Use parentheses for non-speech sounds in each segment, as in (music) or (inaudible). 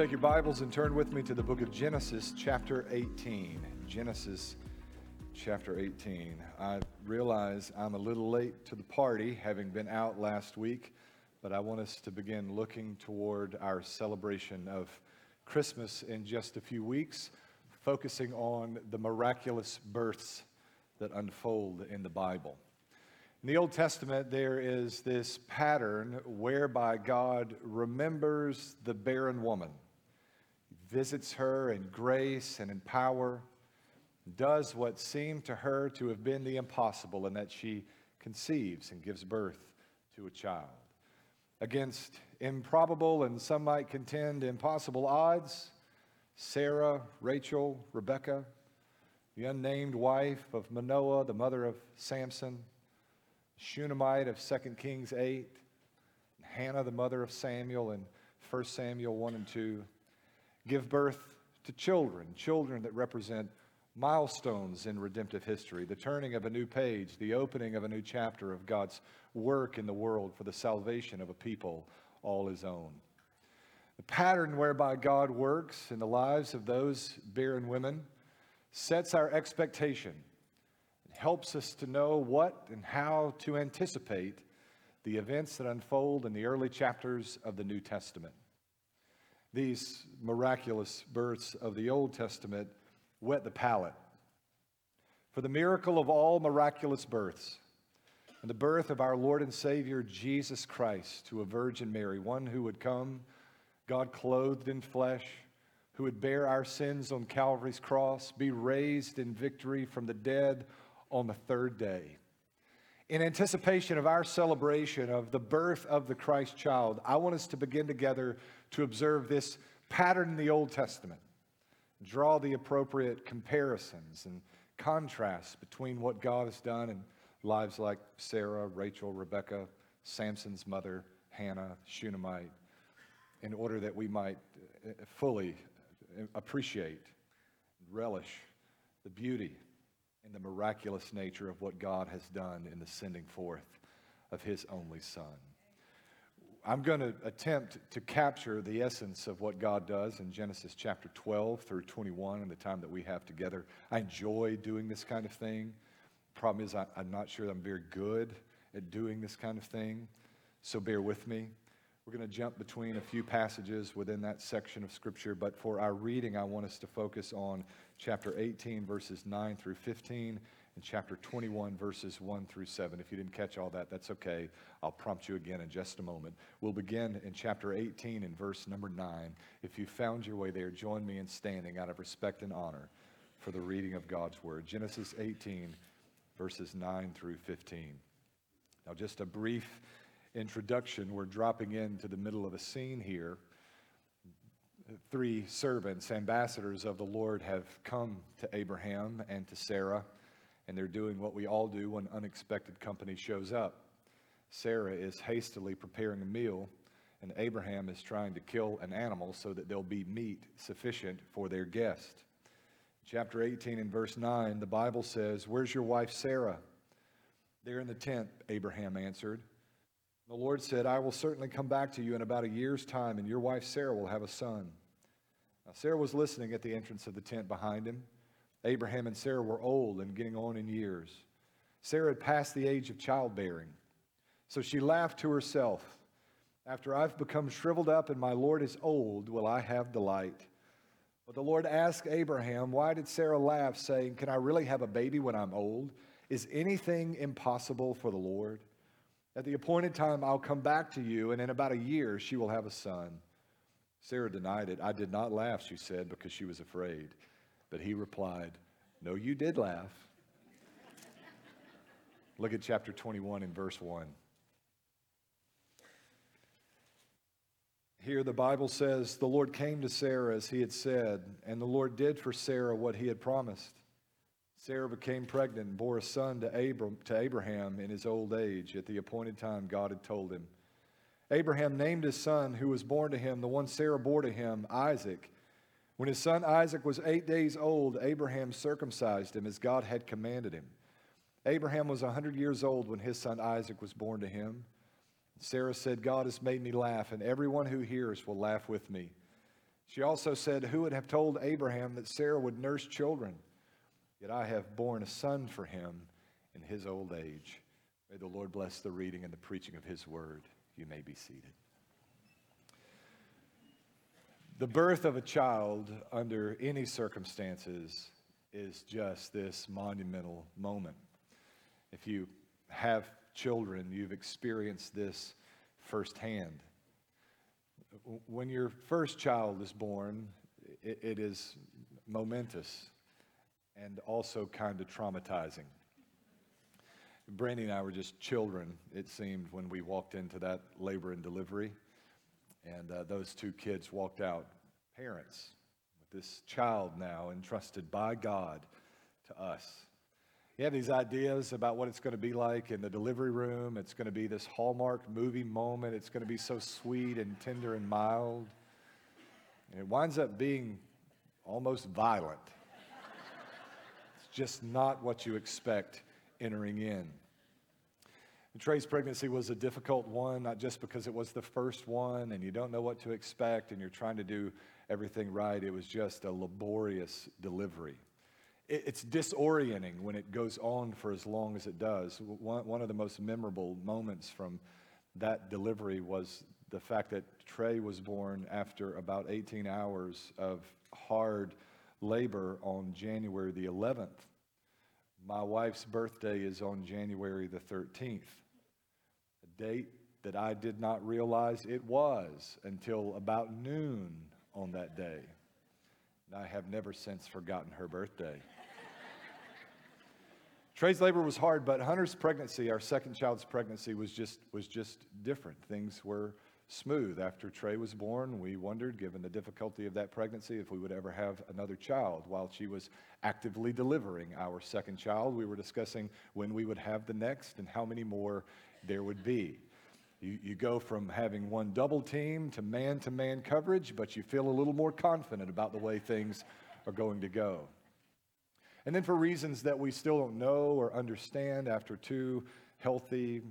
take your Bibles and turn with me to the book of Genesis, chapter 18. Genesis, chapter 18. I realize I'm a little late to the party, having been out last week, but I want us to begin looking toward our celebration of Christmas in just a few weeks, focusing on the miraculous births that unfold in the Bible. In the Old Testament, there is this pattern whereby God remembers the barren woman visits her in grace and in power, does what seemed to her to have been the impossible, in that she conceives and gives birth to a child. Against improbable and some might contend impossible odds, Sarah, Rachel, Rebecca, the unnamed wife of Manoah, the mother of Samson, Shunammite of 2 Kings 8, Hannah, the mother of Samuel in 1 Samuel 1 and 2, give birth to children, children that represent milestones in redemptive history, the turning of a new page, the opening of a new chapter of God's work in the world for the salvation of a people all his own. The pattern whereby God works in the lives of those barren women sets our expectation and helps us to know what and how to anticipate the events that unfold in the early chapters of the New Testament. These miraculous births of the Old Testament whet the palate. For the miracle of all miraculous births, and the birth of our Lord and Savior Jesus Christ to a Virgin Mary, one who would come, God clothed in flesh, who would bear our sins on Calvary's cross, be raised in victory from the dead on the third day. In anticipation of our celebration of the birth of the Christ child, I want us to begin together to observe this pattern in the Old Testament, draw the appropriate comparisons and contrasts between what God has done in lives like Sarah, Rachel, Rebecca, Samson's mother, Hannah, Shunammite, in order that we might uh, fully appreciate, and relish the beauty and the miraculous nature of what God has done in the sending forth of his only Son. I'm going to attempt to capture the essence of what God does in Genesis chapter 12 through 21 and the time that we have together. I enjoy doing this kind of thing. Problem is, I, am not sure I'm very good at doing this kind of thing, so bear with me. We're going to jump between a few passages within that section of Scripture, but for our reading, I want us to focus on chapter 18, verses 9 through 15 and chapter 21, verses 1 through 7. If you didn't catch all that, that's okay. I'll prompt you again in just a moment. We'll begin in chapter 18 in verse number 9. If you found your way there, join me in standing out of respect and honor for the reading of God's word. Genesis 18, verses 9 through 15. Now, just a brief introduction. We're dropping into the middle of a scene here. Three servants, ambassadors of the Lord, have come to Abraham and to Sarah and they're doing what we all do when unexpected company shows up. Sarah is hastily preparing a meal, and Abraham is trying to kill an animal so that there'll be meat sufficient for their guest. Chapter 18 and verse 9, the Bible says, Where's your wife Sarah? There in the tent, Abraham answered. The Lord said, I will certainly come back to you in about a year's time, and your wife Sarah will have a son. Now, Sarah was listening at the entrance of the tent behind him. Abraham and Sarah were old and getting on in years. Sarah had passed the age of childbearing. So she laughed to herself. After I've become shriveled up and my Lord is old, will I have delight? But the Lord asked Abraham, Why did Sarah laugh, saying, Can I really have a baby when I'm old? Is anything impossible for the Lord? At the appointed time, I'll come back to you, and in about a year, she will have a son. Sarah denied it. I did not laugh, she said, because she was afraid. But he replied, No, you did laugh. Look at chapter 21 and verse 1. Here the Bible says, The Lord came to Sarah as he had said, and the Lord did for Sarah what he had promised. Sarah became pregnant and bore a son to, Abram, to Abraham in his old age at the appointed time God had told him. Abraham named his son who was born to him, the one Sarah bore to him, Isaac. When his son Isaac was eight days old, Abraham circumcised him as God had commanded him. Abraham was a 100 years old when his son Isaac was born to him. Sarah said, God has made me laugh, and everyone who hears will laugh with me. She also said, Who would have told Abraham that Sarah would nurse children? Yet I have borne a son for him in his old age. May the Lord bless the reading and the preaching of his word. You may be seated. The birth of a child under any circumstances is just this monumental moment. If you have children, you've experienced this firsthand. When your first child is born, it, it is momentous and also kind of traumatizing. Brandy and I were just children, it seemed, when we walked into that labor and delivery. And uh, those two kids walked out, parents, with this child now entrusted by God to us. You have these ideas about what it's going to be like in the delivery room. It's going to be this Hallmark movie moment. It's going to be so sweet and tender and mild. And it winds up being almost violent. Just not what you expect entering in. And Trey's pregnancy was a difficult one, not just because it was the first one and you don't know what to expect and you're trying to do everything right. It was just a laborious delivery it's disorienting when it goes on for as long as it does. One of the most memorable moments from that delivery was the fact that Trey was born after about 18 hours of hard labor on January the 11th. My wife's birthday is on January the 13th, a date that I did not realize it was until about noon on that day. And I have never since forgotten her birthday. (laughs) Trey's labor was hard, but Hunter's pregnancy, our second child's pregnancy, was just, was just different. Things were smooth. After Trey was born, we wondered, given the difficulty of that pregnancy, if we would ever have another child. While she was actively delivering our second child, we were discussing when we would have the next and how many more there would be. You, you go from having one double team to man to man coverage, but you feel a little more confident about the way things are going to go. And then, for reasons that we still don't know or understand, after two healthy,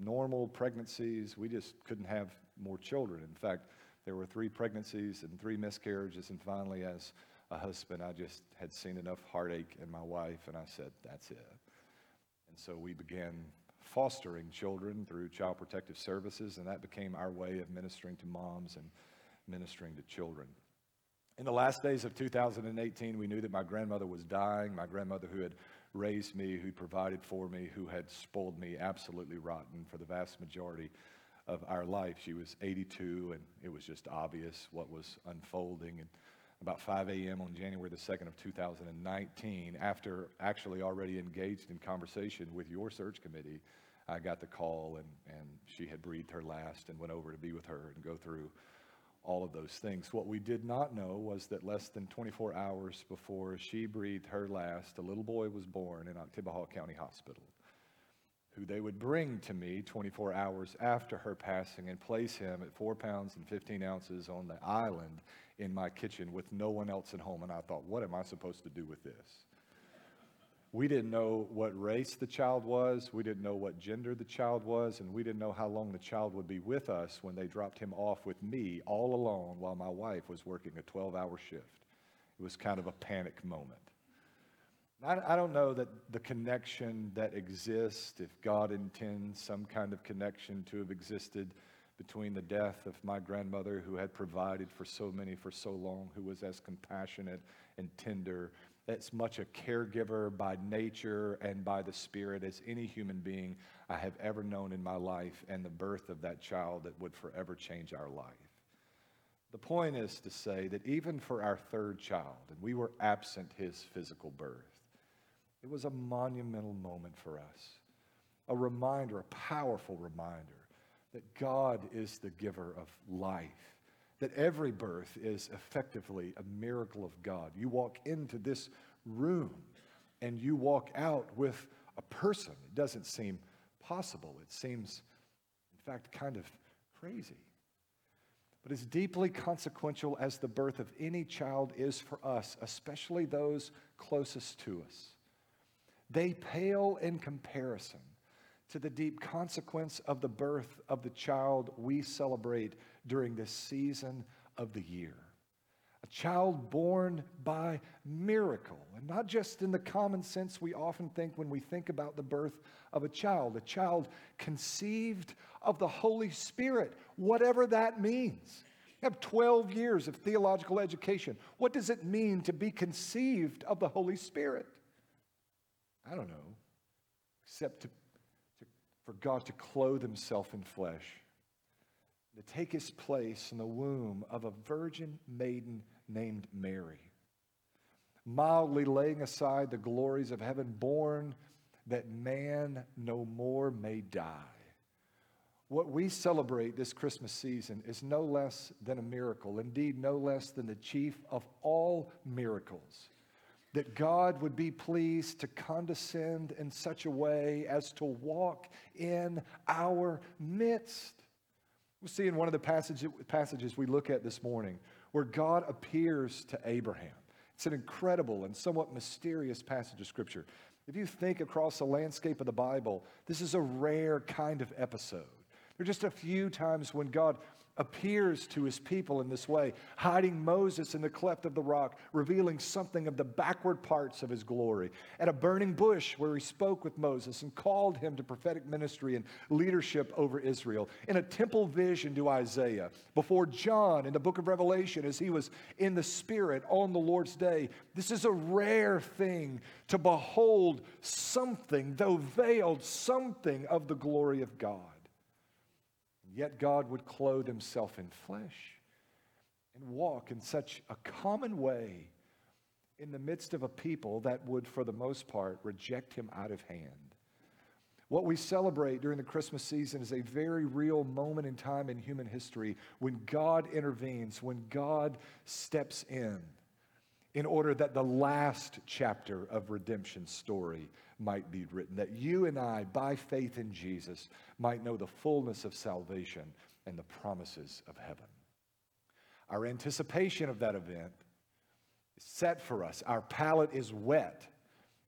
normal pregnancies, we just couldn't have more children. In fact, there were three pregnancies and three miscarriages, and finally, as a husband, I just had seen enough heartache in my wife, and I said, That's it. And so we began fostering children through Child Protective Services, and that became our way of ministering to moms and ministering to children. In the last days of 2018, we knew that my grandmother was dying. My grandmother, who had raised me, who provided for me, who had spoiled me absolutely rotten for the vast majority of our life. She was 82, and it was just obvious what was unfolding. And about 5 a.m. on January the 2nd of 2019, after actually already engaged in conversation with your search committee, I got the call, and, and she had breathed her last and went over to be with her and go through all of those things. What we did not know was that less than 24 hours before she breathed her last, a little boy was born in Oktibbeha County Hospital, who they would bring to me 24 hours after her passing and place him at four pounds and 15 ounces on the island in my kitchen with no one else at home. And I thought, what am I supposed to do with this? We didn't know what race the child was. We didn't know what gender the child was. And we didn't know how long the child would be with us when they dropped him off with me all alone while my wife was working a 12 hour shift. It was kind of a panic moment. I, I don't know that the connection that exists, if God intends some kind of connection to have existed between the death of my grandmother, who had provided for so many for so long, who was as compassionate and tender as much a caregiver by nature and by the Spirit as any human being I have ever known in my life, and the birth of that child that would forever change our life. The point is to say that even for our third child, and we were absent his physical birth, it was a monumental moment for us. A reminder, a powerful reminder, that God is the giver of life that every birth is effectively a miracle of God. You walk into this room and you walk out with a person. It doesn't seem possible. It seems, in fact, kind of crazy. But as deeply consequential as the birth of any child is for us, especially those closest to us, they pale in comparison to the deep consequence of the birth of the child we celebrate during this season of the year. A child born by miracle. And not just in the common sense we often think when we think about the birth of a child, a child conceived of the Holy Spirit, whatever that means. You have 12 years of theological education. What does it mean to be conceived of the Holy Spirit? I don't know, except to, to, for God to clothe himself in flesh, to take his place in the womb of a virgin maiden named Mary, mildly laying aside the glories of heaven, born that man no more may die. What we celebrate this Christmas season is no less than a miracle, indeed, no less than the chief of all miracles. That God would be pleased to condescend in such a way as to walk in our midst. We see in one of the passages, passages we look at this morning where God appears to Abraham. It's an incredible and somewhat mysterious passage of Scripture. If you think across the landscape of the Bible, this is a rare kind of episode. There are just a few times when God appears to his people in this way, hiding Moses in the cleft of the rock, revealing something of the backward parts of his glory. At a burning bush where he spoke with Moses and called him to prophetic ministry and leadership over Israel. In a temple vision to Isaiah. Before John in the book of Revelation as he was in the Spirit on the Lord's day. This is a rare thing to behold something, though veiled, something of the glory of God. Yet God would clothe himself in flesh and walk in such a common way in the midst of a people that would, for the most part, reject him out of hand. What we celebrate during the Christmas season is a very real moment in time in human history when God intervenes, when God steps in, in order that the last chapter of redemption story might be written, that you and I, by faith in Jesus, might know the fullness of salvation and the promises of heaven. Our anticipation of that event is set for us. Our palate is whet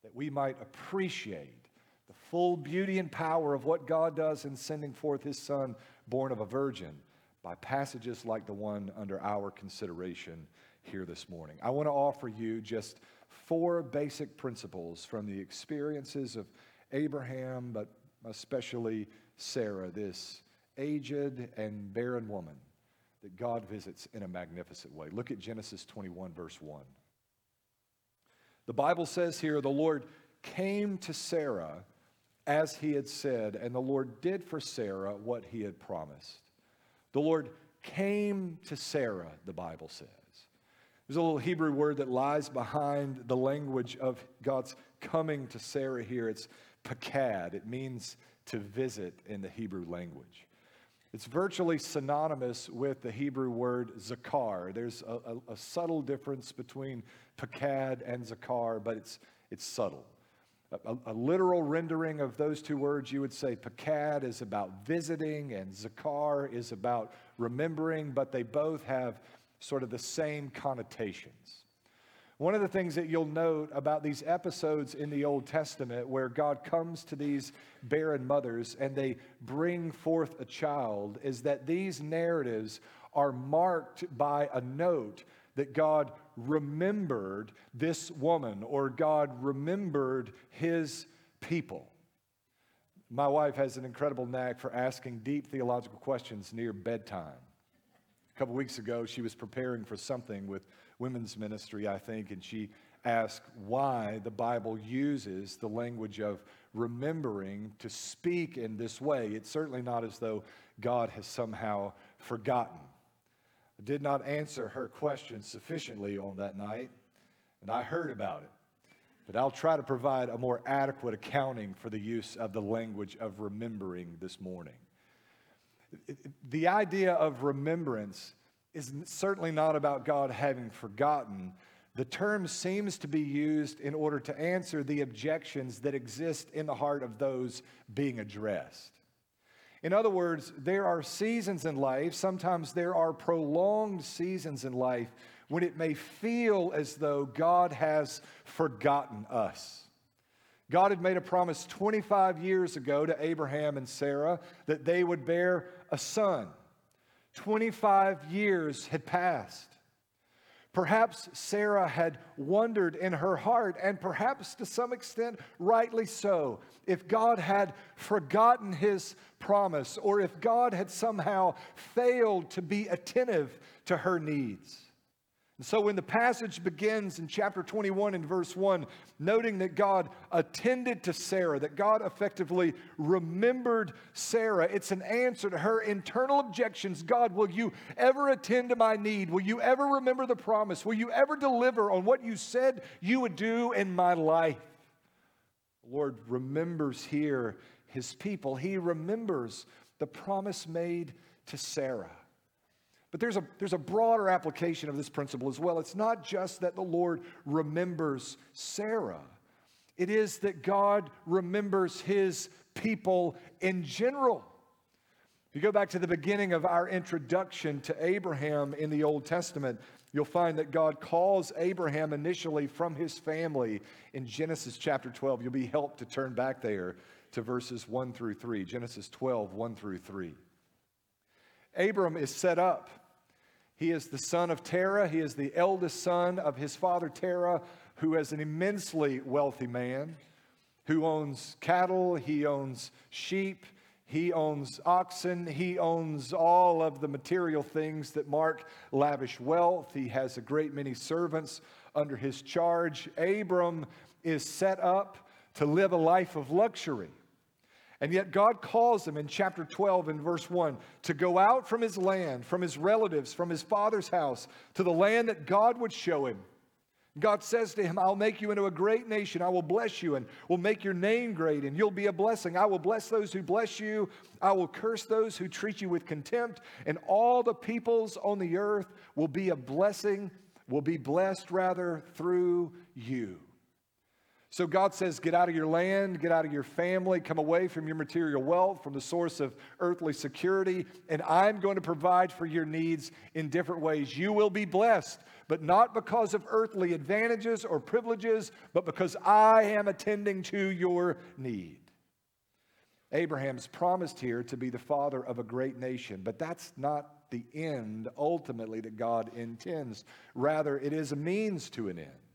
that we might appreciate the full beauty and power of what God does in sending forth his Son, born of a virgin, by passages like the one under our consideration here this morning. I want to offer you just four basic principles from the experiences of Abraham, but especially Sarah, this aged and barren woman that God visits in a magnificent way. Look at Genesis 21, verse 1. The Bible says here, the Lord came to Sarah as he had said, and the Lord did for Sarah what he had promised. The Lord came to Sarah, the Bible says. There's a little Hebrew word that lies behind the language of God's coming to Sarah here. It's pakad. It means to visit in the Hebrew language. It's virtually synonymous with the Hebrew word zakar. There's a, a, a subtle difference between pakad and zakar, but it's, it's subtle. A, a, literal rendering of those two words, you would say pakad is about visiting and zakar is about remembering, but they both have sort of the same connotations. One of the things that you'll note about these episodes in the Old Testament where God comes to these barren mothers and they bring forth a child is that these narratives are marked by a note that God remembered this woman or God remembered his people. My wife has an incredible knack for asking deep theological questions near bedtime. Couple weeks ago, she was preparing for something with women's ministry, I think, and she asked why the Bible uses the language of remembering to speak in this way. It's certainly not as though God has somehow forgotten. I did not answer her question sufficiently on that night, and I heard about it. But I'll try to provide a more adequate accounting for the use of the language of remembering this morning the idea of remembrance is certainly not about God having forgotten. The term seems to be used in order to answer the objections that exist in the heart of those being addressed. In other words, there are seasons in life, sometimes there are prolonged seasons in life when it may feel as though God has forgotten us. God had made a promise 25 years ago to Abraham and Sarah that they would bear a son. 25 years had passed. Perhaps Sarah had wondered in her heart, and perhaps to some extent, rightly so, if God had forgotten his promise or if God had somehow failed to be attentive to her needs. And so when the passage begins in chapter 21 and verse 1, noting that God attended to Sarah, that God effectively remembered Sarah, it's an answer to her internal objections. God, will you ever attend to my need? Will you ever remember the promise? Will you ever deliver on what you said you would do in my life? The Lord remembers here his people. He remembers the promise made to Sarah. But there's a, there's a broader application of this principle as well. It's not just that the Lord remembers Sarah, it is that God remembers his people in general. If you go back to the beginning of our introduction to Abraham in the Old Testament, you'll find that God calls Abraham initially from his family in Genesis chapter 12. You'll be helped to turn back there to verses 1 through 3. Genesis 12, 1 through 3. Abram is set up he is the son of Terah. He is the eldest son of his father Terah, who is an immensely wealthy man who owns cattle, he owns sheep, he owns oxen, he owns all of the material things that mark lavish wealth. He has a great many servants under his charge. Abram is set up to live a life of luxury. And yet, God calls him in chapter 12 and verse 1 to go out from his land, from his relatives, from his father's house, to the land that God would show him. God says to him, I'll make you into a great nation. I will bless you and will make your name great, and you'll be a blessing. I will bless those who bless you. I will curse those who treat you with contempt, and all the peoples on the earth will be a blessing, will be blessed rather through you. So God says, Get out of your land, get out of your family, come away from your material wealth, from the source of earthly security, and I'm going to provide for your needs in different ways. You will be blessed, but not because of earthly advantages or privileges, but because I am attending to your need. Abraham's promised here to be the father of a great nation, but that's not the end ultimately that God intends. Rather, it is a means to an end.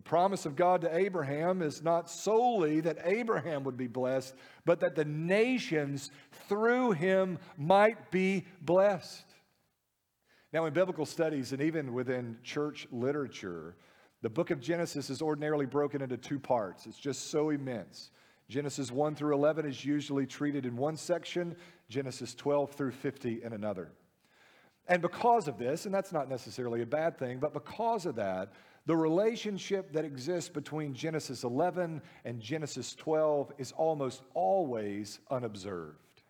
The promise of God to Abraham is not solely that Abraham would be blessed, but that the nations through him might be blessed. Now, in biblical studies and even within church literature, the book of Genesis is ordinarily broken into two parts. It's just so immense. Genesis 1 through 11 is usually treated in one section, Genesis 12 through 50 in another. And because of this, and that's not necessarily a bad thing, but because of that, the relationship that exists between Genesis 11 and Genesis 12 is almost always unobserved.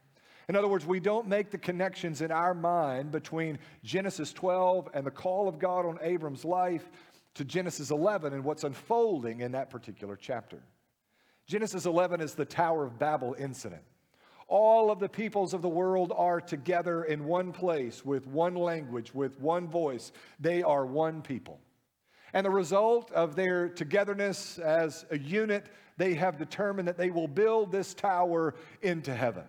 In other words, we don't make the connections in our mind between Genesis 12 and the call of God on Abram's life to Genesis 11 and what's unfolding in that particular chapter. Genesis 11 is the Tower of Babel incident. All of the peoples of the world are together in one place with one language, with one voice. They are one people. And the result of their togetherness as a unit, they have determined that they will build this tower into heaven.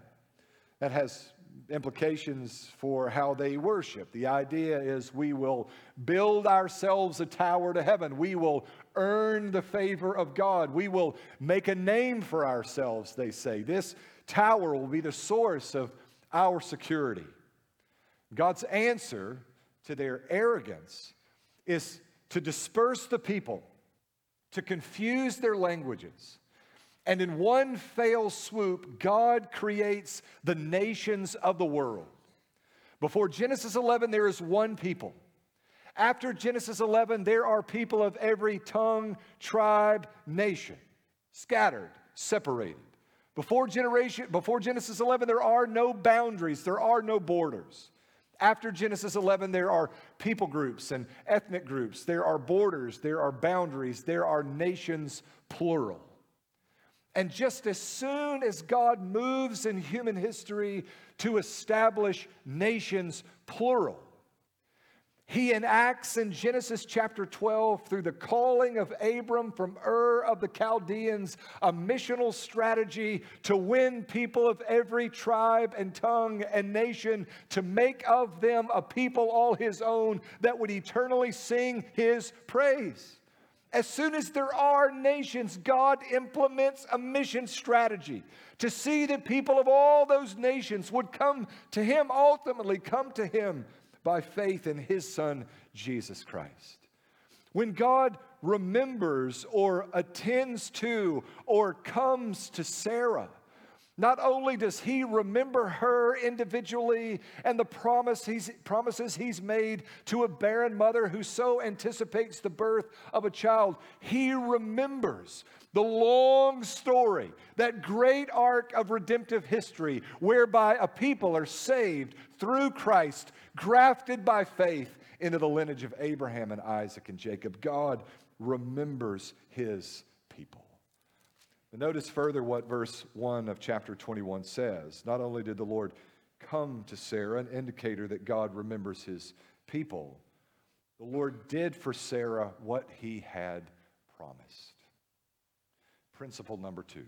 That has implications for how they worship. The idea is we will build ourselves a tower to heaven. We will earn the favor of God. We will make a name for ourselves, they say. This tower will be the source of our security. God's answer to their arrogance is to disperse the people, to confuse their languages. And in one fell swoop, God creates the nations of the world. Before Genesis 11, there is one people. After Genesis 11, there are people of every tongue, tribe, nation, scattered, separated. Before, generation, before Genesis 11, there are no boundaries, there are no borders. After Genesis 11, there are people groups and ethnic groups, there are borders, there are boundaries, there are nations, plural. And just as soon as God moves in human history to establish nations, plural, he enacts in Genesis chapter 12 through the calling of Abram from Ur of the Chaldeans a missional strategy to win people of every tribe and tongue and nation to make of them a people all his own that would eternally sing his praise. As soon as there are nations, God implements a mission strategy to see that people of all those nations would come to Him, ultimately come to Him by faith in his son, Jesus Christ. When God remembers or attends to or comes to Sarah, not only does he remember her individually and the promise he's, promises he's made to a barren mother who so anticipates the birth of a child, he remembers the long story, that great arc of redemptive history whereby a people are saved through Christ, grafted by faith into the lineage of Abraham and Isaac and Jacob. God remembers his people. Notice further what verse 1 of chapter 21 says. Not only did the Lord come to Sarah, an indicator that God remembers his people, the Lord did for Sarah what he had promised. Principle number two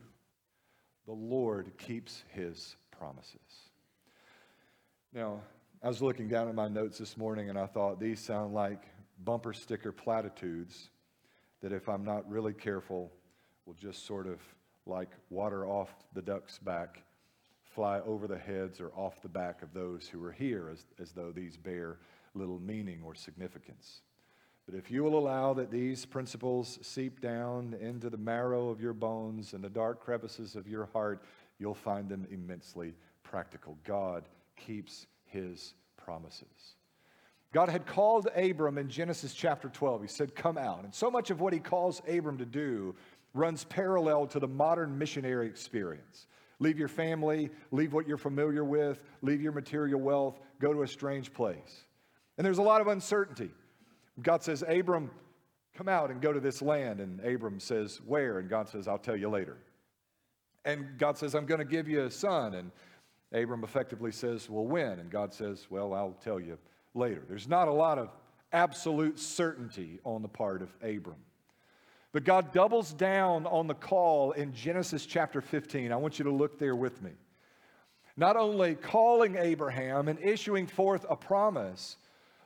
the Lord keeps his promises. Now, I was looking down at my notes this morning and I thought these sound like bumper sticker platitudes that, if I'm not really careful, will just sort of like water off the duck's back, fly over the heads or off the back of those who are here, as, as though these bear little meaning or significance. But if you will allow that these principles seep down into the marrow of your bones and the dark crevices of your heart, you'll find them immensely practical. God keeps his promises. God had called Abram in Genesis chapter 12. He said, Come out. And so much of what he calls Abram to do runs parallel to the modern missionary experience. Leave your family, leave what you're familiar with, leave your material wealth, go to a strange place. And there's a lot of uncertainty. God says, Abram, come out and go to this land. And Abram says, Where? And God says, I'll tell you later. And God says, I'm going to give you a son. And Abram effectively says, Well, when? And God says, Well, I'll tell you later. There's not a lot of absolute certainty on the part of Abram. But God doubles down on the call in Genesis chapter 15. I want you to look there with me. Not only calling Abraham and issuing forth a promise,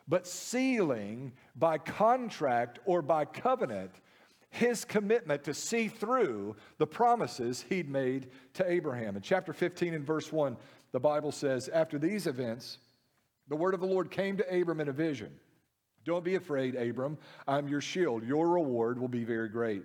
but sealing by contract or by covenant his commitment to see through the promises he'd made to Abraham. In chapter 15 and verse 1, the Bible says, After these events, the word of the Lord came to Abram in a vision. Don't be afraid, Abram. I'm your shield. Your reward will be very great.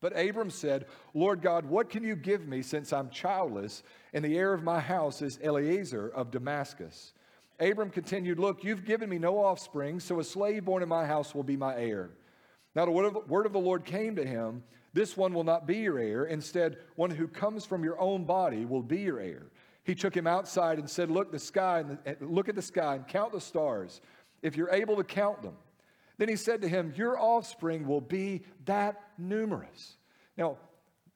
But Abram said, Lord God, what can you give me since I'm childless, and the heir of my house is Eliezer of Damascus? Abram continued, Look, you've given me no offspring, so a slave born in my house will be my heir. Now, the word of the Lord came to him This one will not be your heir. Instead, one who comes from your own body will be your heir. He took him outside and said, Look, the sky and look at the sky and count the stars, if you're able to count them. Then he said to him, Your offspring will be that numerous. Now,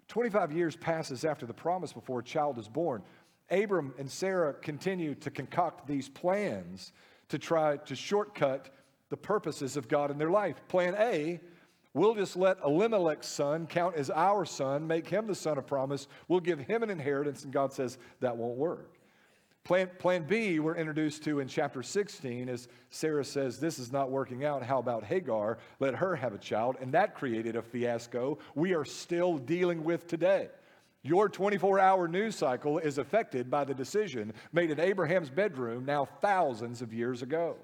25 years passes after the promise before a child is born. Abram and Sarah continue to concoct these plans to try to shortcut the purposes of God in their life. Plan A, we'll just let Elimelech's son count as our son, make him the son of promise. We'll give him an inheritance, and God says that won't work. Plan, plan B, we're introduced to in chapter 16, as Sarah says, This is not working out. How about Hagar? Let her have a child. And that created a fiasco we are still dealing with today. Your 24 hour news cycle is affected by the decision made in Abraham's bedroom now thousands of years ago.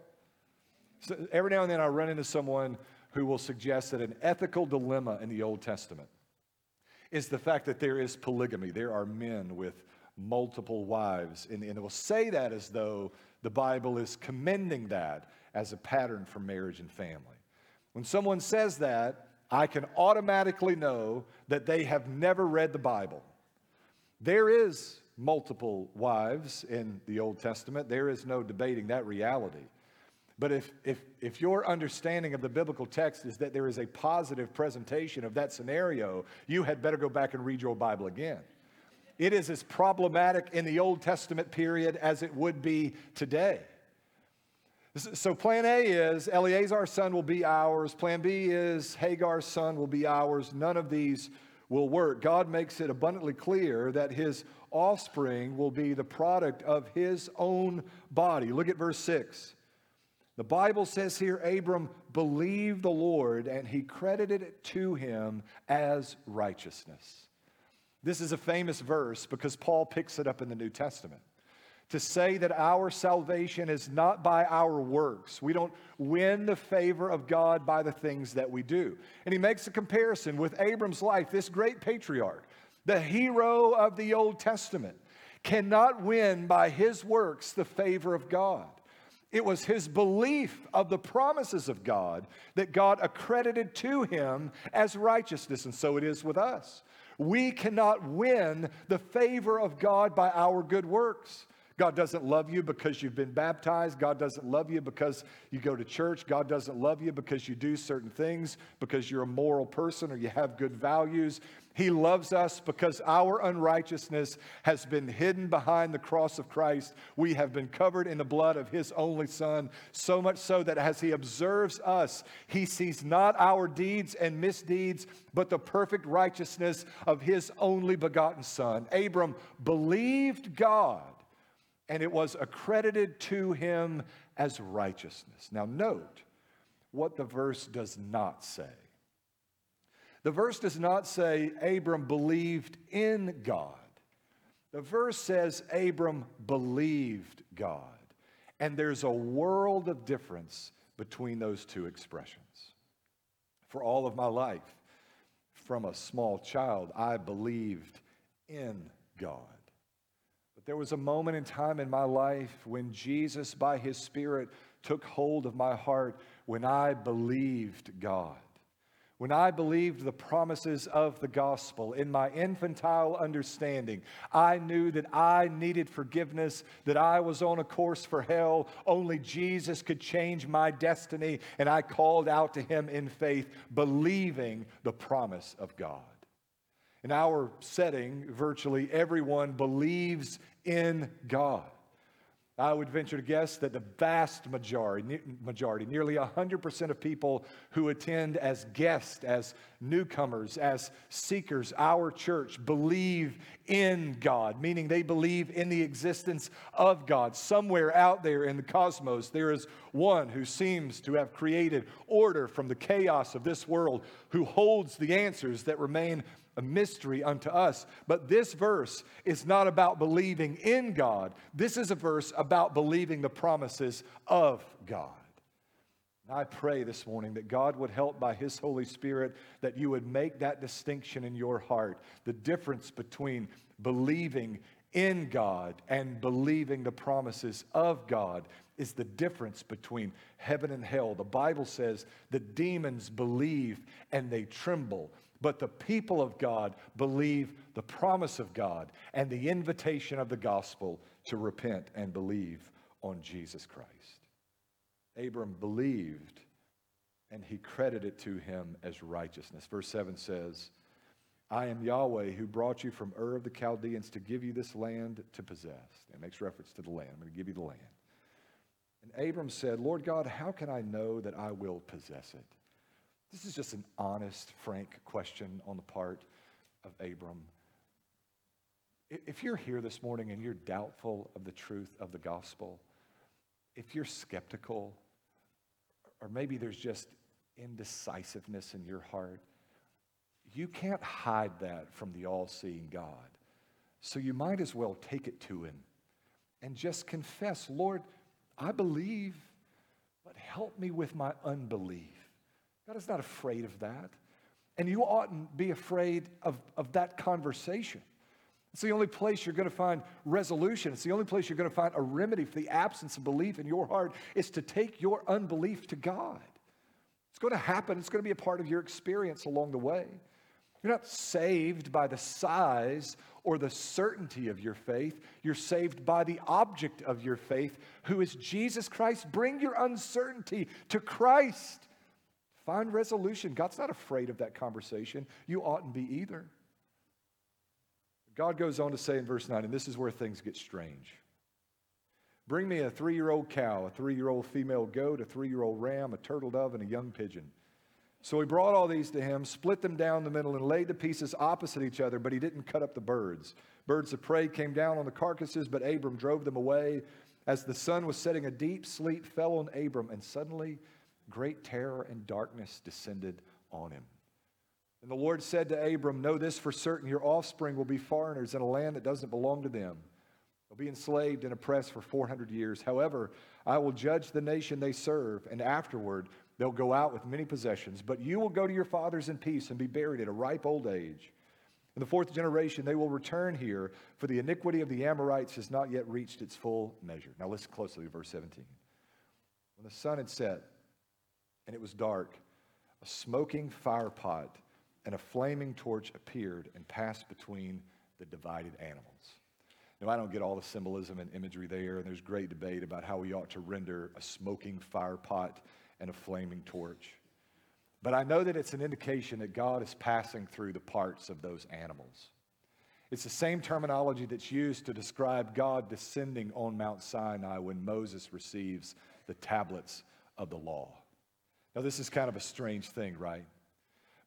So every now and then I run into someone who will suggest that an ethical dilemma in the Old Testament is the fact that there is polygamy. There are men with multiple wives. And, and it will say that as though the Bible is commending that as a pattern for marriage and family. When someone says that, I can automatically know that they have never read the Bible. There is multiple wives in the Old Testament. There is no debating that reality. But if, if, if your understanding of the biblical text is that there is a positive presentation of that scenario, you had better go back and read your Bible again. It is as problematic in the Old Testament period as it would be today. So, plan A is Eleazar's son will be ours. Plan B is Hagar's son will be ours. None of these will work. God makes it abundantly clear that his offspring will be the product of his own body. Look at verse 6. The Bible says here Abram believed the Lord and he credited it to him as righteousness. This is a famous verse because Paul picks it up in the New Testament to say that our salvation is not by our works. We don't win the favor of God by the things that we do. And he makes a comparison with Abram's life, this great patriarch, the hero of the Old Testament, cannot win by his works the favor of God. It was his belief of the promises of God that God accredited to him as righteousness, and so it is with us. We cannot win the favor of God by our good works. God doesn't love you because you've been baptized. God doesn't love you because you go to church. God doesn't love you because you do certain things, because you're a moral person or you have good values. He loves us because our unrighteousness has been hidden behind the cross of Christ. We have been covered in the blood of His only Son, so much so that as He observes us, He sees not our deeds and misdeeds, but the perfect righteousness of His only begotten Son. Abram believed God and it was accredited to him as righteousness. Now, note what the verse does not say. The verse does not say Abram believed in God. The verse says Abram believed God. And there's a world of difference between those two expressions. For all of my life, from a small child, I believed in God. But there was a moment in time in my life when Jesus, by his Spirit, took hold of my heart when I believed God. When I believed the promises of the gospel in my infantile understanding, I knew that I needed forgiveness, that I was on a course for hell. Only Jesus could change my destiny, and I called out to him in faith, believing the promise of God. In our setting, virtually everyone believes in God. I would venture to guess that the vast majority, majority nearly 100% of people who attend as guests, as newcomers, as seekers, our church believe in God, meaning they believe in the existence of God. Somewhere out there in the cosmos, there is one who seems to have created order from the chaos of this world, who holds the answers that remain a mystery unto us. But this verse is not about believing in God. This is a verse about believing the promises of God. I pray this morning that God would help by His Holy Spirit that you would make that distinction in your heart, the difference between believing in God and believing the promises of God is the difference between heaven and hell. The Bible says the demons believe and they tremble. But the people of God believe the promise of God and the invitation of the gospel to repent and believe on Jesus Christ. Abram believed and he credited to him as righteousness. Verse 7 says, I am Yahweh who brought you from Ur of the Chaldeans to give you this land to possess. It makes reference to the land. I'm going to give you the land. And Abram said, Lord God, how can I know that I will possess it? This is just an honest, frank question on the part of Abram. If you're here this morning and you're doubtful of the truth of the gospel, if you're skeptical, or maybe there's just indecisiveness in your heart, you can't hide that from the all seeing God. So you might as well take it to Him and just confess, Lord, I believe, but help me with my unbelief. God is not afraid of that. And you oughtn't be afraid of, of that conversation. It's the only place you're going to find resolution. It's the only place you're going to find a remedy for the absence of belief in your heart is to take your unbelief to God. It's going to happen. It's going to be a part of your experience along the way. You're not saved by the size or the certainty of your faith. You're saved by the object of your faith, who is Jesus Christ. Bring your uncertainty to Christ. Find resolution. God's not afraid of that conversation. You oughtn't be either. God goes on to say in verse 9, and this is where things get strange. Bring me a three year old cow, a three year old female goat, a three year old ram, a turtle dove, and a young pigeon. So he brought all these to him, split them down the middle, and laid the pieces opposite each other, but he didn't cut up the birds. Birds of prey came down on the carcasses, but Abram drove them away. As the sun was setting, a deep sleep fell on Abram, and suddenly great terror and darkness descended on him. And the Lord said to Abram, Know this for certain your offspring will be foreigners in a land that doesn't belong to them. They'll be enslaved and oppressed for 400 years. However, I will judge the nation they serve, and afterward they'll go out with many possessions. But you will go to your fathers in peace and be buried at a ripe old age. In the fourth generation, they will return here, for the iniquity of the Amorites has not yet reached its full measure. Now, listen closely to verse 17. When the sun had set and it was dark, a smoking fire pot and a flaming torch appeared and passed between the divided animals. Now, I don't get all the symbolism and imagery there, and there's great debate about how we ought to render a smoking fire pot and a flaming torch. But I know that it's an indication that God is passing through the parts of those animals. It's the same terminology that's used to describe God descending on Mount Sinai when Moses receives the tablets of the law. Now, this is kind of a strange thing, right?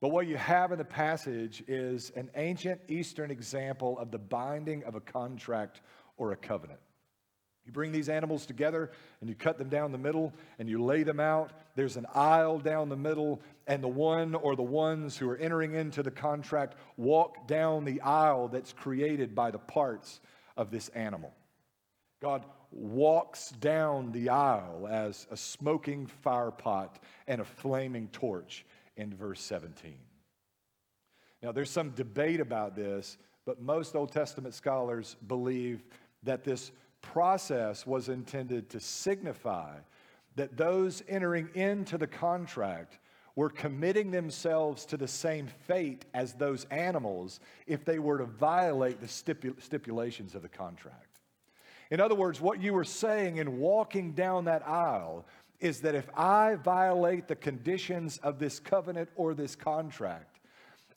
But what you have in the passage is an ancient Eastern example of the binding of a contract or a covenant. You bring these animals together and you cut them down the middle and you lay them out. There's an aisle down the middle, and the one or the ones who are entering into the contract walk down the aisle that's created by the parts of this animal. God walks down the aisle as a smoking fire pot and a flaming torch in verse 17. Now, there's some debate about this, but most Old Testament scholars believe that this process was intended to signify that those entering into the contract were committing themselves to the same fate as those animals if they were to violate the stipul- stipulations of the contract. In other words, what you were saying in walking down that aisle is that if I violate the conditions of this covenant or this contract,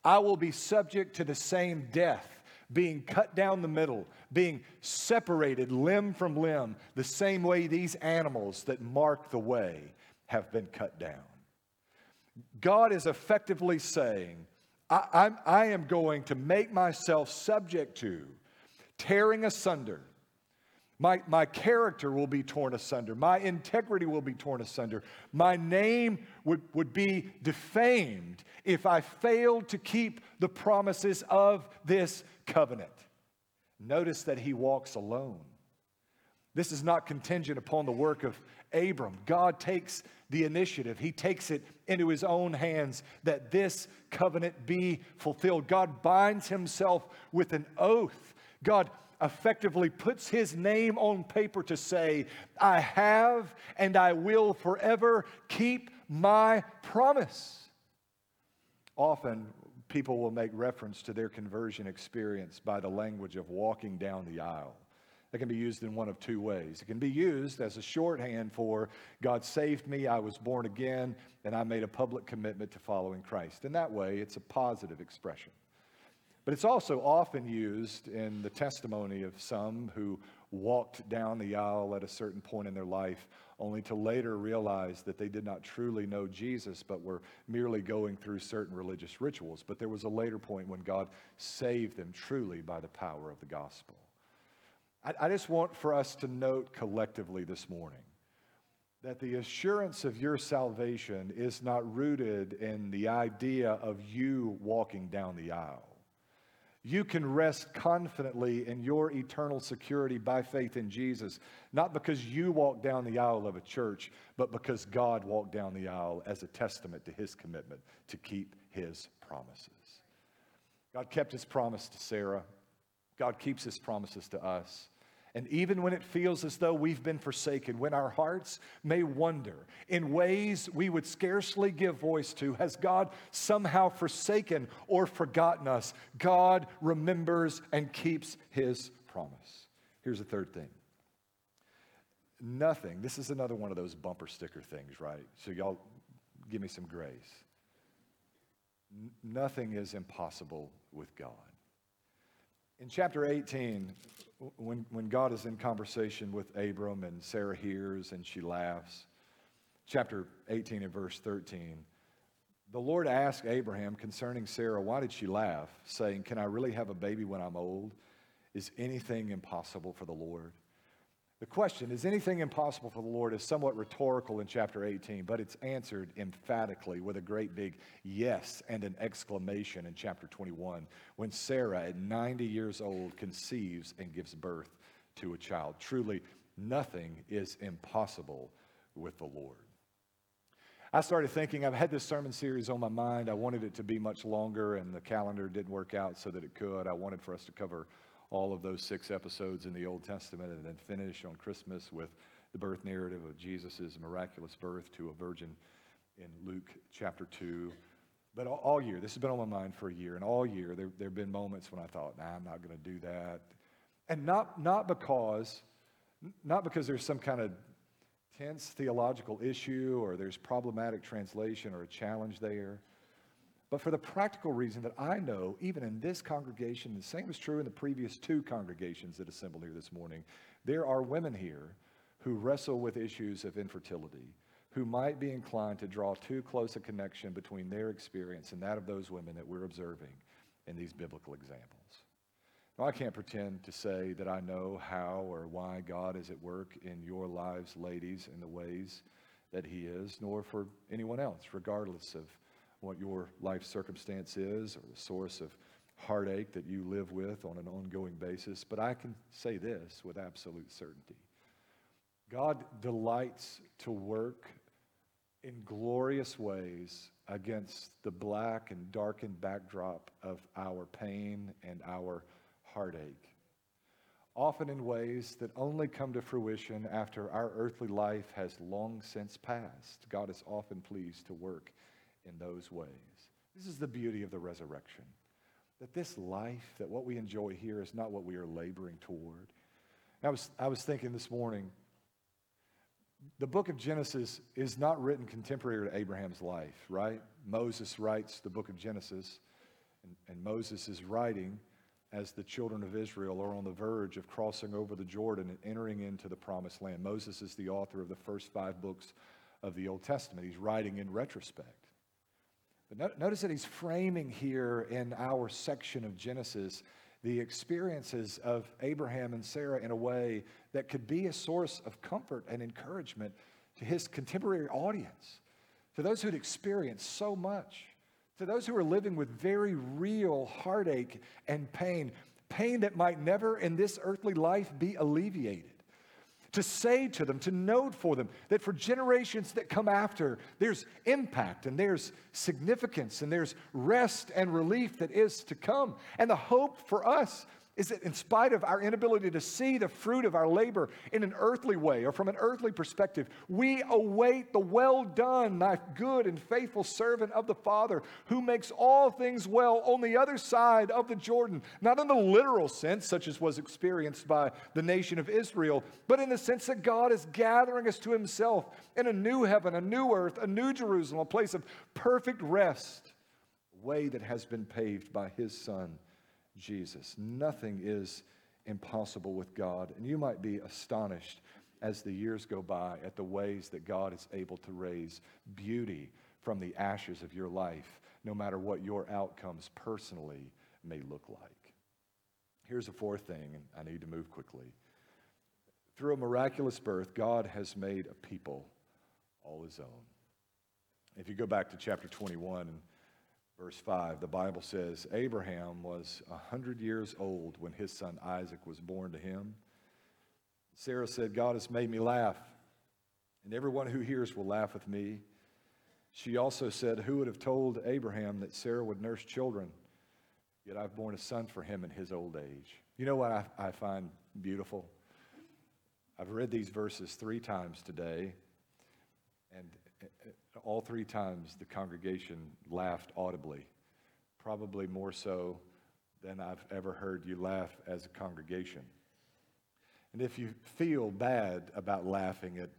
I will be subject to the same death being cut down the middle, being separated limb from limb, the same way these animals that mark the way have been cut down. God is effectively saying, I, I'm, I am going to make myself subject to tearing asunder. My, my character will be torn asunder. My integrity will be torn asunder. My name would, would be defamed if I failed to keep the promises of this covenant. Notice that he walks alone. This is not contingent upon the work of Abram. God takes the initiative, He takes it into His own hands that this covenant be fulfilled. God binds Himself with an oath. God effectively puts His name on paper to say, I have and I will forever keep my promise. Often, people will make reference to their conversion experience by the language of walking down the aisle. It can be used in one of two ways. It can be used as a shorthand for God saved me, I was born again, and I made a public commitment to following Christ. In that way, it's a positive expression. But it's also often used in the testimony of some who walked down the aisle at a certain point in their life, only to later realize that they did not truly know Jesus, but were merely going through certain religious rituals. But there was a later point when God saved them truly by the power of the gospel. I, I just want for us to note collectively this morning that the assurance of your salvation is not rooted in the idea of you walking down the aisle you can rest confidently in your eternal security by faith in Jesus, not because you walked down the aisle of a church, but because God walked down the aisle as a testament to his commitment to keep his promises. God kept his promise to Sarah. God keeps his promises to us. And even when it feels as though we've been forsaken, when our hearts may wonder in ways we would scarcely give voice to, has God somehow forsaken or forgotten us? God remembers and keeps his promise. Here's the third thing nothing, this is another one of those bumper sticker things, right? So, y'all give me some grace. N- nothing is impossible with God. In chapter 18, when, when God is in conversation with Abram and Sarah hears and she laughs, chapter 18 and verse 13, the Lord asked Abraham concerning Sarah, Why did she laugh? saying, Can I really have a baby when I'm old? Is anything impossible for the Lord? The question, is anything impossible for the Lord, is somewhat rhetorical in chapter 18, but it's answered emphatically with a great big yes and an exclamation in chapter 21 when Sarah, at 90 years old, conceives and gives birth to a child. Truly, nothing is impossible with the Lord. I started thinking, I've had this sermon series on my mind. I wanted it to be much longer, and the calendar didn't work out so that it could. I wanted for us to cover all of those six episodes in the Old Testament and then finish on Christmas with the birth narrative of Jesus' miraculous birth to a virgin in Luke chapter 2. But all, all year, this has been on my mind for a year, and all year there, there have been moments when I thought, nah, I'm not going to do that. And not, not because, not because there's some kind of tense theological issue or there's problematic translation or a challenge there but for the practical reason that I know, even in this congregation, the same is true in the previous two congregations that assembled here this morning, there are women here who wrestle with issues of infertility, who might be inclined to draw too close a connection between their experience and that of those women that we're observing in these biblical examples. Now, I can't pretend to say that I know how or why God is at work in your lives, ladies, in the ways that He is, nor for anyone else, regardless of what your life circumstance is or the source of heartache that you live with on an ongoing basis. But I can say this with absolute certainty God delights to work in glorious ways against the black and darkened backdrop of our pain and our heartache. Often in ways that only come to fruition after our earthly life has long since passed. God is often pleased to work in those ways. This is the beauty of the resurrection. That this life, that what we enjoy here is not what we are laboring toward. I was, I was thinking this morning, the book of Genesis is not written contemporary to Abraham's life, right? Moses writes the book of Genesis, and, and Moses is writing as the children of Israel are on the verge of crossing over the Jordan and entering into the promised land. Moses is the author of the first five books of the Old Testament. He's writing in retrospect. But notice that he's framing here in our section of Genesis the experiences of Abraham and Sarah in a way that could be a source of comfort and encouragement to his contemporary audience, to those who'd experienced so much, to those who are living with very real heartache and pain, pain that might never in this earthly life be alleviated to say to them, to note for them that for generations that come after, there's impact and there's significance and there's rest and relief that is to come. And the hope for us is that in spite of our inability to see the fruit of our labor in an earthly way or from an earthly perspective, we await the well done, thy good and faithful servant of the Father who makes all things well on the other side of the Jordan. Not in the literal sense, such as was experienced by the nation of Israel, but in the sense that God is gathering us to himself in a new heaven, a new earth, a new Jerusalem, a place of perfect rest, a way that has been paved by his Son Jesus. Nothing is impossible with God. And you might be astonished as the years go by at the ways that God is able to raise beauty from the ashes of your life, no matter what your outcomes personally may look like. Here's a fourth thing, and I need to move quickly. Through a miraculous birth, God has made a people all his own. If you go back to chapter 21 and Verse 5, the Bible says Abraham was 100 years old when his son Isaac was born to him. Sarah said, God has made me laugh, and everyone who hears will laugh with me. She also said, Who would have told Abraham that Sarah would nurse children? Yet I've borne a son for him in his old age. You know what I, I find beautiful? I've read these verses three times today, and all three times the congregation laughed audibly, probably more so than I've ever heard you laugh as a congregation. And if you feel bad about laughing at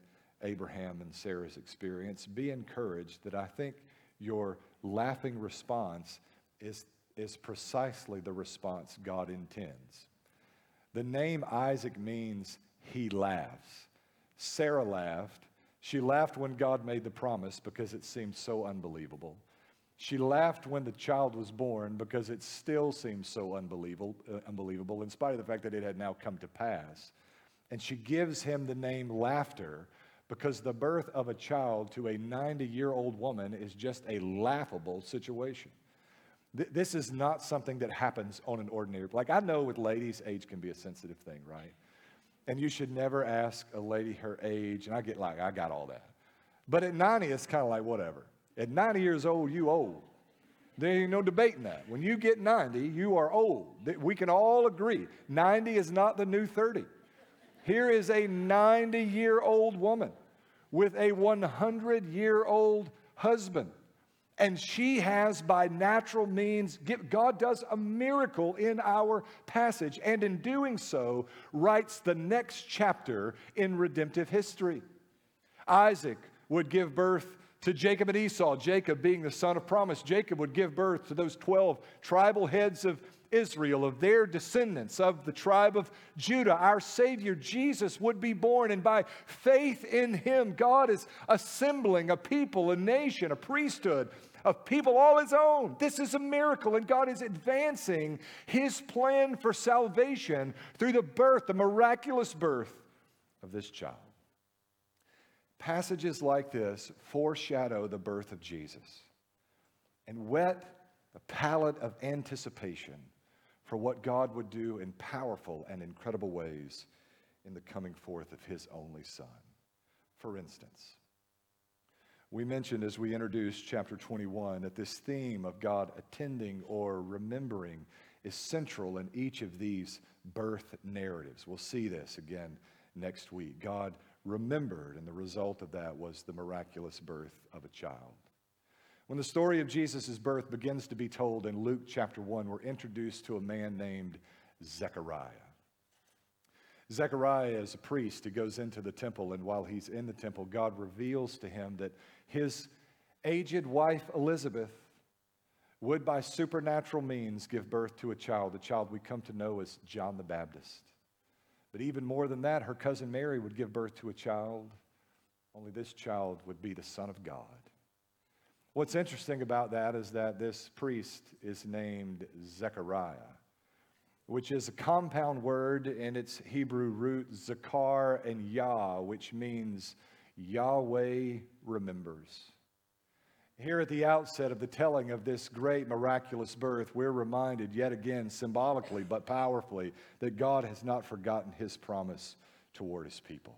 Abraham and Sarah's experience, be encouraged that I think your laughing response is, is precisely the response God intends. The name Isaac means he laughs. Sarah laughed. She laughed when God made the promise because it seemed so unbelievable. She laughed when the child was born because it still seemed so unbelievable, uh, unbelievable, in spite of the fact that it had now come to pass. And she gives him the name Laughter because the birth of a child to a 90 year old woman is just a laughable situation. Th- this is not something that happens on an ordinary, like I know with ladies, age can be a sensitive thing, right? And you should never ask a lady her age, and I get like, I got all that. But at 90, it's kind of like, whatever. At 90 years old, you old. There ain't no debating that. When you get 90, you are old. We can all agree 90 is not the new 30. Here is a 90 year old woman with a 100 year old husband. And she has, by natural means, God does a miracle in our passage, and in doing so, writes the next chapter in redemptive history. Isaac would give birth to Jacob and Esau, Jacob being the son of promise. Jacob would give birth to those 12 tribal heads of Israel, of their descendants, of the tribe of Judah. Our Savior Jesus would be born, and by faith in him, God is assembling a people, a nation, a priesthood of people all his own. This is a miracle, and God is advancing his plan for salvation through the birth, the miraculous birth of this child. Passages like this foreshadow the birth of Jesus and whet the palate of anticipation for what God would do in powerful and incredible ways in the coming forth of his only Son. For instance, we mentioned as we introduced chapter 21 that this theme of God attending or remembering is central in each of these birth narratives. We'll see this again next week. God remembered, and the result of that was the miraculous birth of a child. When the story of Jesus' birth begins to be told in Luke chapter 1, we're introduced to a man named Zechariah. Zechariah is a priest who goes into the temple, and while he's in the temple, God reveals to him that his aged wife, Elizabeth, would by supernatural means give birth to a child, a child we come to know as John the Baptist. But even more than that, her cousin Mary would give birth to a child, only this child would be the Son of God. What's interesting about that is that this priest is named Zechariah, which is a compound word in its Hebrew root, Zakar and Yah, which means Yahweh remembers. Here at the outset of the telling of this great miraculous birth, we're reminded yet again, symbolically but powerfully, that God has not forgotten his promise toward his people.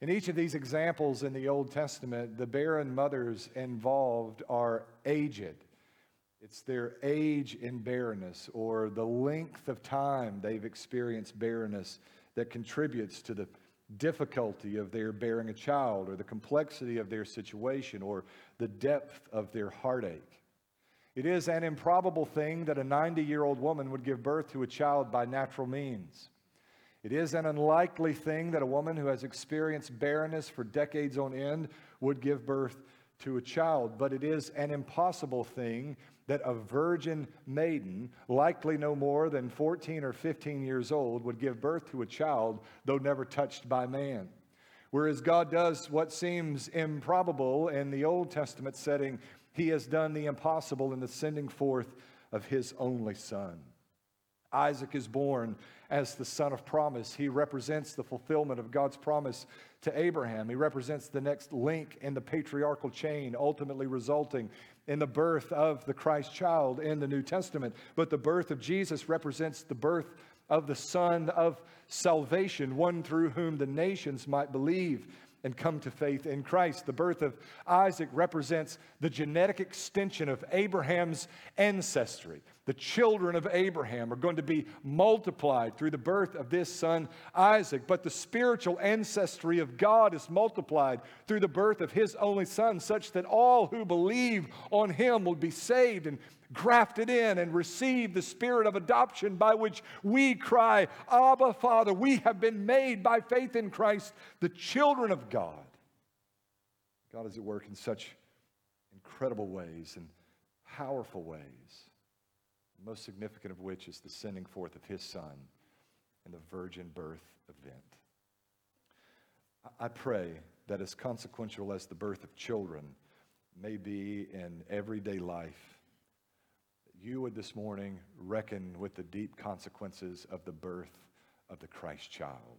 In each of these examples in the Old Testament, the barren mothers involved are aged. It's their age in barrenness or the length of time they've experienced barrenness that contributes to the difficulty of their bearing a child or the complexity of their situation or the depth of their heartache. It is an improbable thing that a 90 year old woman would give birth to a child by natural means. It is an unlikely thing that a woman who has experienced barrenness for decades on end would give birth to a child, but it is an impossible thing that a virgin maiden, likely no more than 14 or 15 years old, would give birth to a child, though never touched by man. Whereas God does what seems improbable in the Old Testament setting, He has done the impossible in the sending forth of His only Son. Isaac is born as the son of promise. He represents the fulfillment of God's promise to Abraham. He represents the next link in the patriarchal chain, ultimately resulting in the birth of the Christ child in the New Testament. But the birth of Jesus represents the birth of the Son of salvation, one through whom the nations might believe and come to faith in Christ. The birth of Isaac represents the genetic extension of Abraham's ancestry. The children of Abraham are going to be multiplied through the birth of this son, Isaac. But the spiritual ancestry of God is multiplied through the birth of his only son, such that all who believe on him will be saved and grafted in and receive the spirit of adoption by which we cry, Abba, Father. We have been made by faith in Christ the children of God. God is at work in such incredible ways and powerful ways. Most significant of which is the sending forth of his son and the virgin birth event. I pray that as consequential as the birth of children may be in everyday life, you would this morning reckon with the deep consequences of the birth of the Christ child.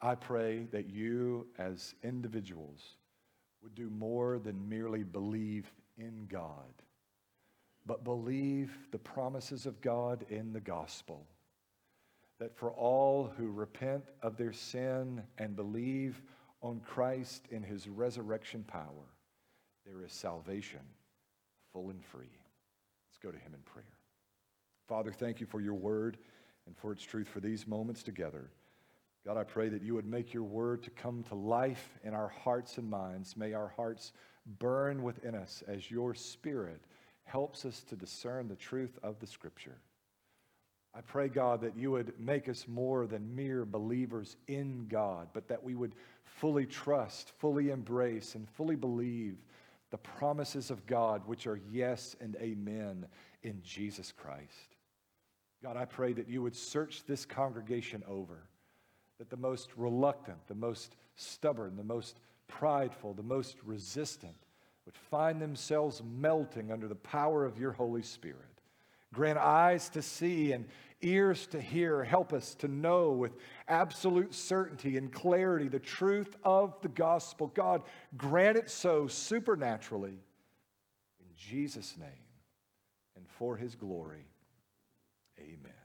I pray that you, as individuals, would do more than merely believe in God, but believe the promises of God in the gospel. That for all who repent of their sin and believe on Christ in his resurrection power, there is salvation, full and free. Let's go to him in prayer. Father, thank you for your word and for its truth for these moments together. God, I pray that you would make your word to come to life in our hearts and minds. May our hearts burn within us as your spirit helps us to discern the truth of the scripture. I pray, God, that you would make us more than mere believers in God, but that we would fully trust, fully embrace, and fully believe the promises of God, which are yes and amen in Jesus Christ. God, I pray that you would search this congregation over, that the most reluctant, the most stubborn, the most prideful, the most resistant would find themselves melting under the power of your Holy Spirit. Grant eyes to see and ears to hear. Help us to know with absolute certainty and clarity the truth of the gospel. God, grant it so supernaturally. In Jesus' name and for his glory. Amen.